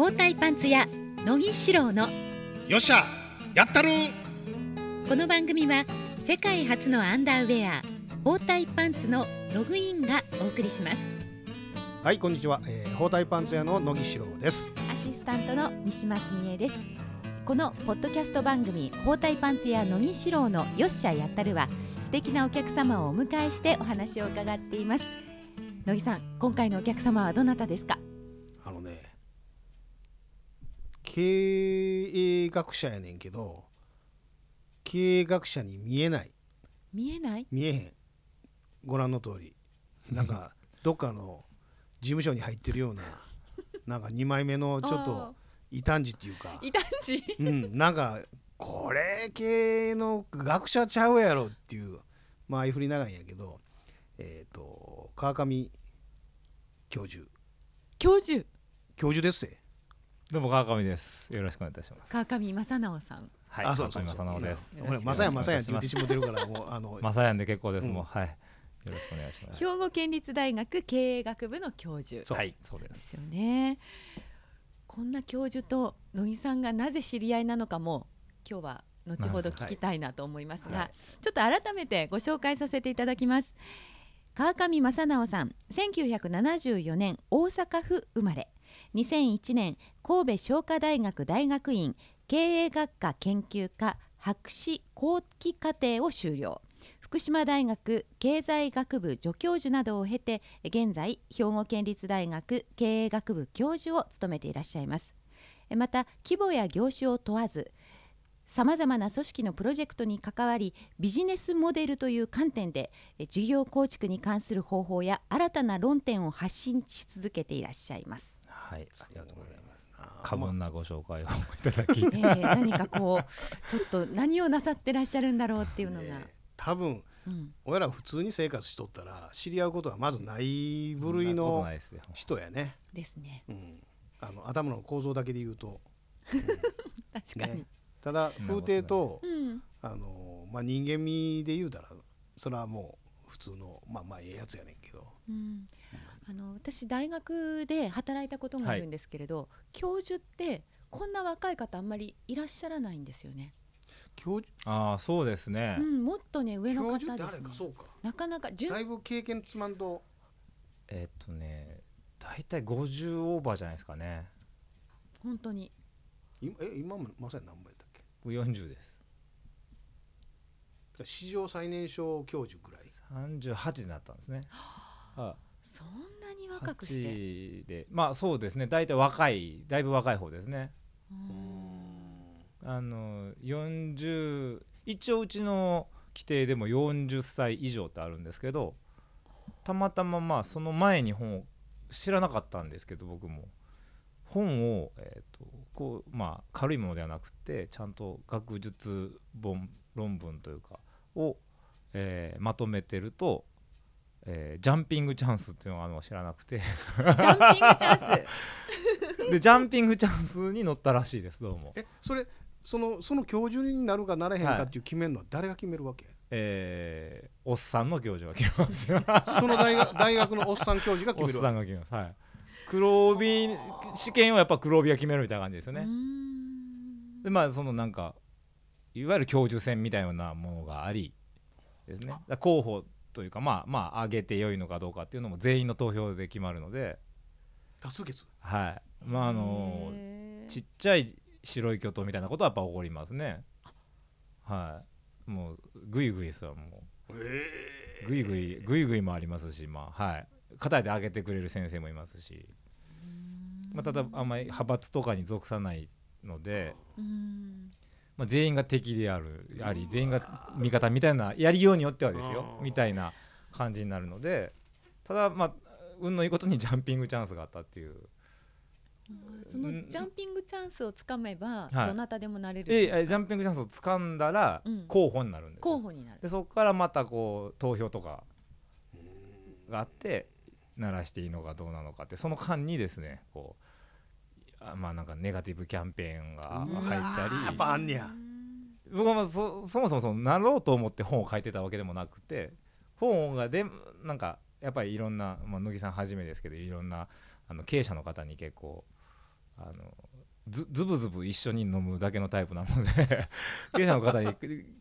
包帯パンツ屋乃木志郎のよっしゃやったるこの番組は世界初のアンダーウェア包帯パンツのログインがお送りします。はいこんにちは、えー、包帯パンツ屋の野木志郎です。アシスタントの三島澄江です。このポッドキャスト番組包帯パンツ屋野木志郎のよっしゃやったるは素敵なお客様をお迎えしてお話を伺っています。野木さん今回のお客様はどなたですか？あのね経営学者やねんけど経営学者に見えない。見えない？見えへん。ご覧の通り。なんかどっかの事務所に入ってるようななんか2枚目のちょっと異端児っていうか。異端児？うん。なんかこれ系の学者ちゃうやろっていうまあ相振り長いんやけどえっ、と川上教授。教授？教授ですぜどうも川上です。よろしくお願いいたします。川上正直さんはい、あそうそう川上正直です。ほらまさやまさやって言ってしもてるからもうあのまさやんで結構です。うんもうはい。よろしくお願いします。兵庫県立大学経営学部の教授そうはい、そうで。ですすよねこんな教授と乃木さんがなぜ知り合いなのかも今日は後ほど聞きたいなと思いますが、はいちょっと改めてご紹介させていただきます川上正直さん1974年大阪府生まれ2001年神戸商科大学大学院経営学科研究科博士後期課程を修了。福島大学経済学部助教授などを経て現在兵庫県立大学経営学部教授を務めていらっしゃいます。また規模や業種を問わずさまざまな組織のプロジェクトに関わりビジネスモデルという観点でえ事業構築に関する方法や新たな論点を発信し続けていらっしゃいます、はい、ありがとうございます。あ過分なご紹介をいただき。え。ー何かこうちょっと何をなさってらっしゃるんだろうっていうのが、えー多分うん、俺ら普通に生活しとったら知り合うことはまずない部類の。人やね、ですね。うん、あの頭の構造だけで言うと、確かに、ね、ただ風景とうん。あの、まあ、人間味で言うたらそれはもう普通のまあまあええやつやねんけど。うん、あの私大学で働いたことがあるんですけれど、教授ってこんな若い方あんまりいらっしゃらないんですよね。教授？ああ、そうですね。う。ん、もっとね上の方ですね。れか？そうか。なかなか順だいぶ経験つまんとえっとね、だいたい50オーバーじゃないですかね。本当に。今え今もまさに何倍？だっけ40です。史上最年少教授ぐらい？38になったんですね。はそんなに若くして？8で、まあそうですね。だいたい若い、だいぶ若い方ですね。あの40一応うちの規定でも40歳以上ってあるんですけどたまたままあその前に本を知らなかったんですけど僕も本を、えー、とこうまあ軽いものではなくてちゃんと学術本論文というかを、えーまとめてると、えージャンピングチャンスっていうのがあるのを知らなくてジャンピングチャンス？でジャンピングチャンスに乗ったらしいですどうも。えそれそのその教授になるかならへんかっていう決めるのは誰が決めるわけ、えーおっさんの教授が決めますよ。その大学大学のおっさん教授がおっ決めるわさんが決めます。はい。黒帯試験はやっぱ黒帯が決めるみたいな感じですようね。んでまあそのなんかいわゆる教授選みたいなものがありですね。候補というかまあまあ上げて良いのかどうかっていうのも全員の投票で決まるので、け多数決？はい。まああのちっちゃい白い巨頭みたいなことはやっぱ起こりますね。はい。もうグイグイですよもう。えぐいぐいぐいぐいもありますしまあはい肩で上げてくれる先生もいますし、まあ、ただあんまり派閥とかに属さないので、うん。まあ、全員が敵であるあり全員が味方みたいなやりようによってはですようん。みたいな感じになるのでただまあ運のいいことに ジャンピングチャンスがあったっていう。そのジャンピングチャンスをつかめばはい。どなたでもなれるんですか？でえジャンピングチャンスを掴んだらうん。候補になるんですよ、候補になる。でそこからまたこう投票とかがあって鳴らしていいのかどうなのかってその間にですねこうあまあなんかネガティブキャンペーンが入ったうわーやっりぱあんねや。僕はまあそそもそもそのなろうと思って本を書いてたわけでもなくて本がでなんかやっぱりいろんな、まあ、乃木さんはじめですけどいろんなあの経営者の方に結構あのずずぶずぶ一緒に飲むだけのタイプなので 経営者の方に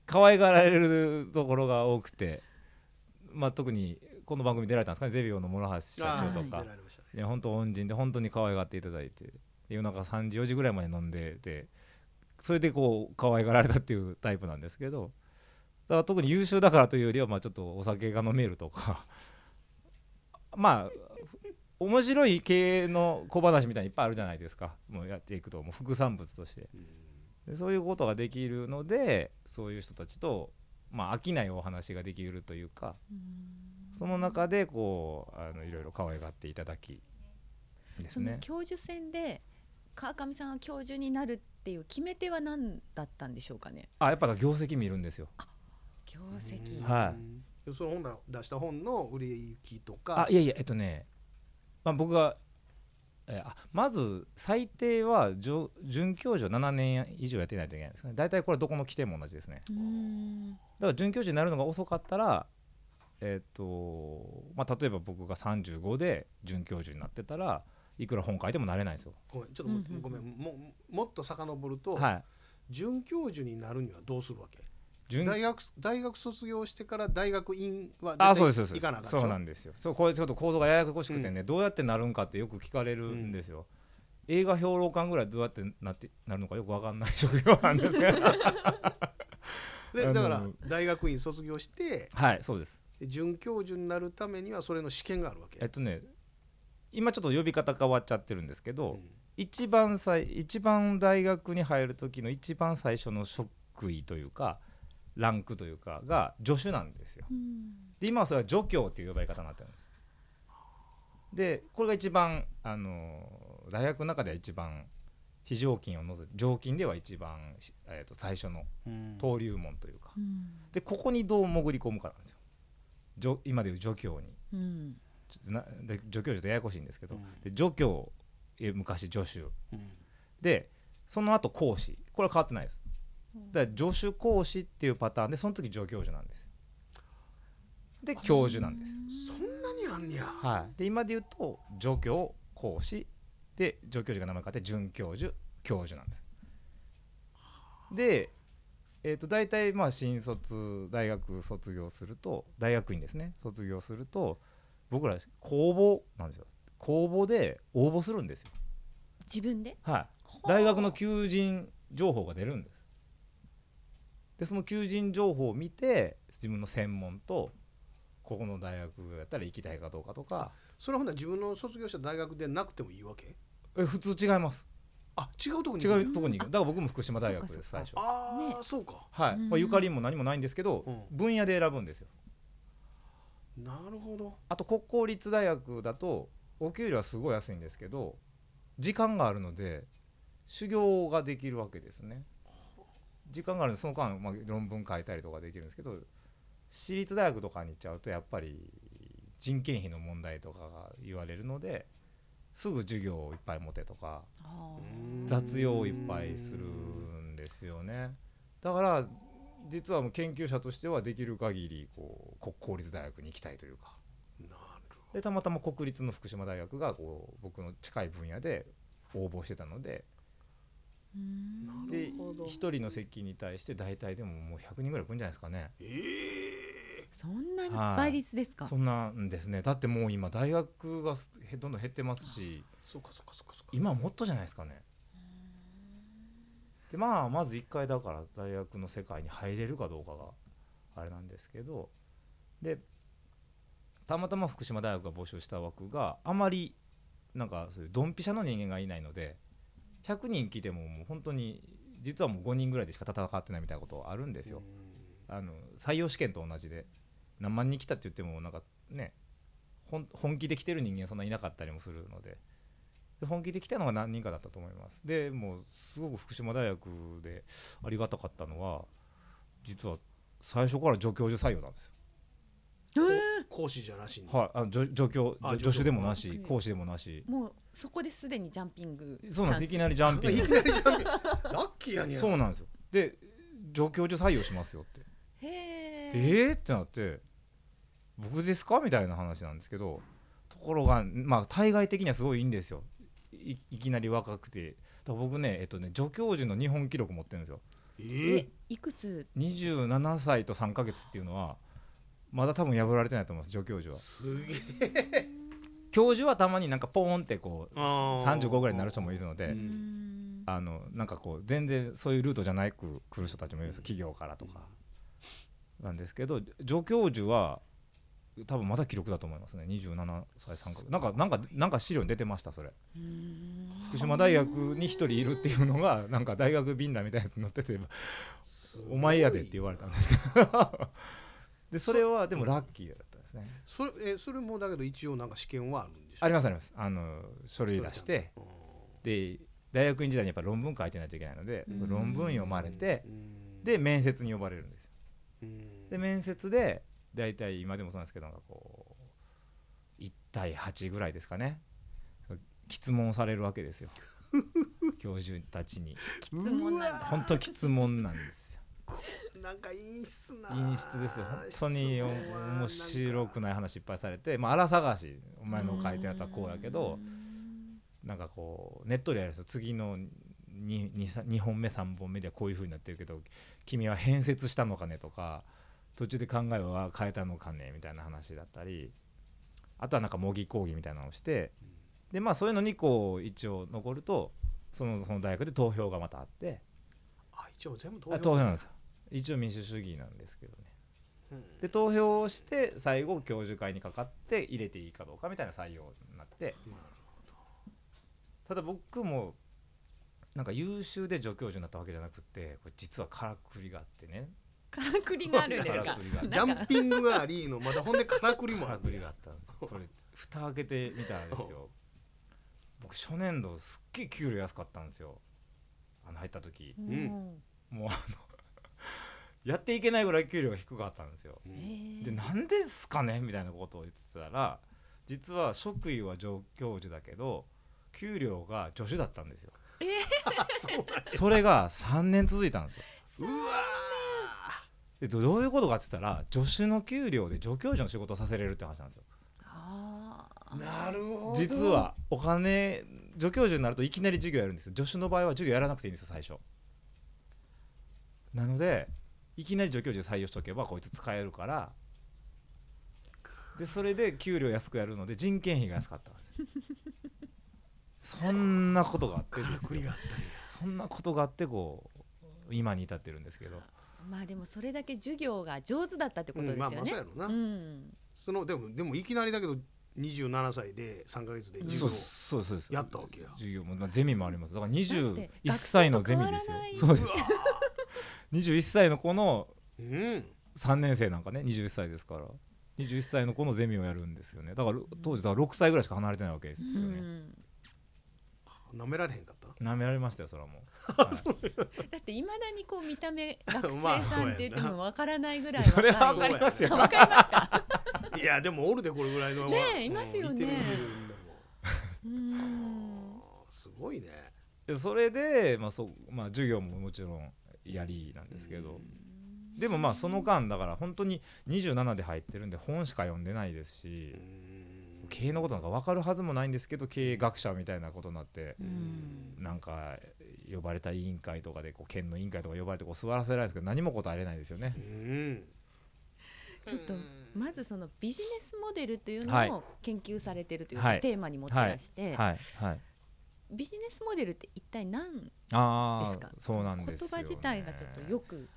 可愛がられるところが多くて、まあ、特にこの番組出られたんですかね。ゼビオの諸橋社長とか。いや本当恩人で本当に可愛がっていただいて夜中3時4時ぐらいまで飲んでてそれでこう可愛がられたっていうタイプなんですけどだから特に優秀だからというよりはまあちょっとお酒が飲めるとか。まあ面白い経営の小話みたいにいっぱいあるじゃないですか。もうやっていくともう副産物として。でそういうことができるのでそういう人たちとまあ飽きないお話ができるというかその中でこうあのいろいろ可愛がっていただきですね。教授選で川上さんが教授になるっていう決め手は何だったんでしょうかね？あやっぱ業績見るんですよ。業績。はい。いその本だ出した本の売れ行きとか。あいやいやえっとね、まあ、僕が、えーあまず最低は准准教授7年以上やってないといけないんですね。大体これどこの規定も同じですね。だから准教授になるのが遅かったらえっ、とまあ例えば僕が35で准教授になってたらいくら本書いてもなれないんですよ。ごめんちょっとも,、うん。うんうんごめん。ももっと遡ると、はい。准教授になるにはどうするわけ？准大学大学卒業してから大学院はあそうですそうです。行かなあかんそうなんですよ。そうこれちょっと構造がややこしくてね、どうやってなるんかってよく聞かれるんですよ、映画評論家ぐらいどうやってなってなるのかよくわかんない職業なんですけど。でだから大学院卒業してはいそうです。で准教授になるためにはそれの試験があるわけ。えっとね今ちょっと呼び方変わっちゃってるんですけど、うん。一番最一番大学に入る時の一番最初の職位というかランクというかが助手なんですよ。で今はそれは助教っていう呼ばれ方になってるんです。でこれが一番あの大学の中では一番非常勤を除いて常勤では一番、しえー、と最初のうん。登竜門というか。うん。でここにどう潜り込むかなんですよ。助今でいう助教になで助教授とややこしいんですけど、うん。で助教え昔助手うん。でその後講師。これは変わってないです。だから助手講師っていうパターンでその時助教授なんです。よで教授なんです。よそんなにあんねや。はい。で今で言うと助教講師。で助教授が名前変わって准教授教授なんです。でえー、と大体まあ新卒大学卒業すると大学院ですね。卒業すると僕ら公募なんですよ。公募で応募するんですよ。自分で？はい。大学の求人情報が出るんです。でその求人情報を見て自分の専門とここの大学やったら行きたいかどうかとか。それはほんなら自分の卒業した大学でなくてもいいわけ？え普通違います。あ違うとこに違行く？うとこに行く。だから僕も福島大学です最初。ああ、そうか。はい、うん。まあ、ゆかりも何もないんですけど、うん。分野で選ぶんですよなるほど。あと国公立大学だとお給料はすごい安いんですけど時間があるので修行ができるわけですね。時間があるのでその間、まあ、論文書いたりとかできるんですけど私立大学とかに行っちゃうとやっぱり人件費の問題とかが言われるのですぐ授業をいっぱい持てとかあ雑用をいっぱいするんですよね。だから実はもう研究者としてはできる限りこう国公立大学に行きたいというか。なるでたまたま国立の福島大学がこう僕の近い分野で応募してたので。でるほど。1人の席に対して大体でももう100人ぐらい来るんじゃないですかね。えそんなはい倍率ですか？そんなんですね。だってもう今大学がすへどんどん減ってますし。そうかそうかそうかそうか。今はもっとじゃないですかねでまあまず1回だから大学の世界に入れるかどうかがあれなんですけどでたまたま福島大学が募集した枠があまりなんかそういうドンピシャの人間がいないので100人来てももう本当に実はもう5人ぐらいでしか戦ってないみたいなことあるんですよ。あの採用試験と同じで何万人来たって言ってもなんかね本気で来てる人間そんないなかったりもするのでで本気で来たのが何人かだったと思います。でもうすごく福島大学でありがたかったのは実は最初から助教授採用なんですよ。講師じゃなしに、はいあの助助教あ助助手でもなしうん講師でもなし。もうそこですでにジャンピング。そうなんです。いきなりジャンピンいグきなりジャンピング。ラッキーやね。やそうなんですよ。で助教授採用しますよって。へえでえー、ってなって僕ですか？みたいな話なんですけどところがまあ対外的にはすごいいいんですよいきなり若くて。僕ねえっとね助教授の日本記録持ってるんですよ。ええいくつ？27歳と3ヶ月っていうのはまだ多分破られてないと思います助教授は。すげえ。教授はたまになんかポーンってこうあー。35ぐらいになる人もいるので、あのなんかこう全然そういうルートじゃないく来る人たちもいるんですよ企業からとか、なんですけど助教授は多分まだ記録だと思いますね。27歳3ヶ月なんかなんかなんか資料に出てましたそれ。うん。福島大学に一人いるっていうのが なんか大学ビンラみたいなやつ載っててお前やでって言われたんです。けどでそれはでもラッキーだったですね。それえそれもだけど一応なんか試験はあるんでしょ？ありますあります。あの書類出してうん。で大学院時代にやっぱ論文書いてないといけないので論文読まれてうん。で面接に呼ばれるんですで面接で大体今でもそうなんですけどなんかこう1対8ぐらいですかね。質問されるわけですよ。教授たちに。質問なんだ本当質問なんですよ。なんか陰湿な。陰湿ですよ。本当に面白くない話いっぱいされてまあ荒探しお前の書いたやつはこうやけどなんかこうネットでやるんですよ。次の 2, 2, 本目3本目ではこういう風になってるけど君は変節したのかねとか途中で考えは変えたのかねみたいな話だったりあとはなんか模擬講義みたいなのをしてでまあそういうのにこう一応残るとそのその大学で投票がまたあってあ一応全部投あ票投票なんですよ。一応民主主義なんですけどね。うん。で投票をして最後教授会にかかって入れていいかどうかみたいな採用になってただ僕もなんか優秀で助教授になったわけじゃなくてこれ実はからくりがあってねからくりがあるんですか？ジャンピングがありのまだほんでからくりもあるりがあったんですこれ蓋開けてみたらですよ。僕初年度すっげえ給料安かったんですよ。あの入った時。うん。もうあの やっていけないぐらい給料が低かったんですよ。うん。でなんですかね？みたいなことを言ってたら実は職位は助教授だけど給料が助手だったんですよ。そうなんやそれが3年続いたんですよ。うわでどどういうことかって言ったら助手の給料で助教授の仕事をさせれるって話なんですよ。なるほど。実はお金助教授になるといきなり授業やるんですよ。助手の場合は授業やらなくていいんですよ最初。なのでいきなり助教授採用しとけばこいつ使えるから。でそれで給料安くやるので人件費が安かったんです。そんなことがあって そんなことがあってこう今に至ってるんですけどまあでもそれだけ授業が上手だったってことですうんまあまよねあそうやろな、うん。そのでもでもいきなりだけど27歳で3か月で授業そうやったわけや。授業も、まあ、ゼミもあります。だからだって21学歳のゼミですよ。そうです。21歳の子のうん。3年生なんかね21歳ですから。21歳の子のゼミをやるんですよね。だから当時だから6歳ぐらいしか離れてないわけですよね。うん舐められへんかった？舐められましたよそれはもう、だっていまだにこう見た目学まあ生さんって言っても わからないぐらいそれはわかりますよ。わかりますか？いやでもおるでこれぐらいの。ねえいますよね。すごいね。でそれで、まあそうまあ、授業ももちろんやりなんですけど、でもまあその間だから本当に27で入ってるんで本しか読んでないですし、経営のことなんか分かるはずもないんですけど経営学者みたいなことになってうん。なんか呼ばれた委員会とかでこう県の委員会とか呼ばれてこう座らせられるんですけど何も答えれないですよね。う。ん。ちょっとまずそのビジネスモデルというはい。のを研究されてるというはい。かテーマに持ってらしてビジネスモデルって一体何ですあか？あそうなんですよ、ね、言葉自体がちょっとよく。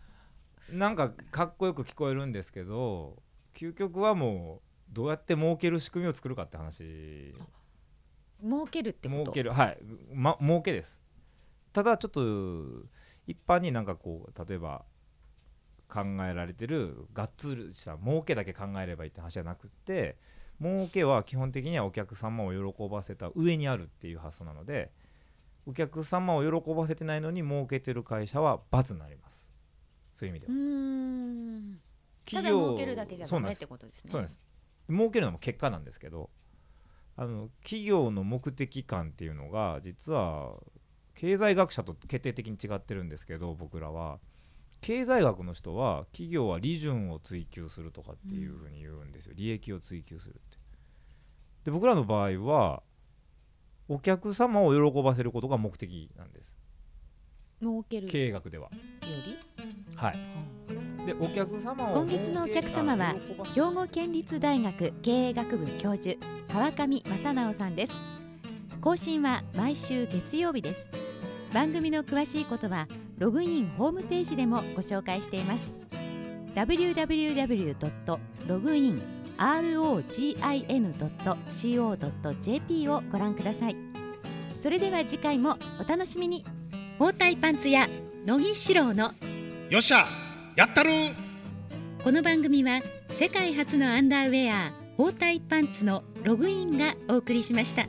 なんかかっこよく聞こえるんですけど究極はもうどうやって儲ける仕組みを作るかって話。儲けるってこと？儲ける。はい、ま、儲けです。ただちょっと一般になんかこう例えば考えられてるがっつりした儲けだけ考えればいいって話じゃなくって儲けは基本的にはお客様を喜ばせた上にあるっていう発想なのでお客様を喜ばせてないのに儲けてる会社は罰になります。そういう意味では。うーん。ただ儲けるだけじゃダメってことですね。そうです儲けるのも結果なんですけどあの企業の目的感っていうのが実は経済学者と決定的に違ってるんですけど僕らは。経済学の人は企業は利潤を追求するとかっていうふうに言うんですよ、利益を追求するって。で僕らの場合はお客様を喜ばせることが目的なんです。儲ける。よ経営学では。り？はい。でお客様を今月のお客様は兵庫県立大学経営学部教授川上正直さんです。更新は毎週月曜日です。番組の詳しいことはログインホームページでもご紹介しています。www.login.co.jp をご覧ください。それでは次回もお楽しみに包帯パンツ屋乃木志郎のよっしゃやったるこの番組は世界初のアンダーウェア包帯パンツのログインがお送りしました。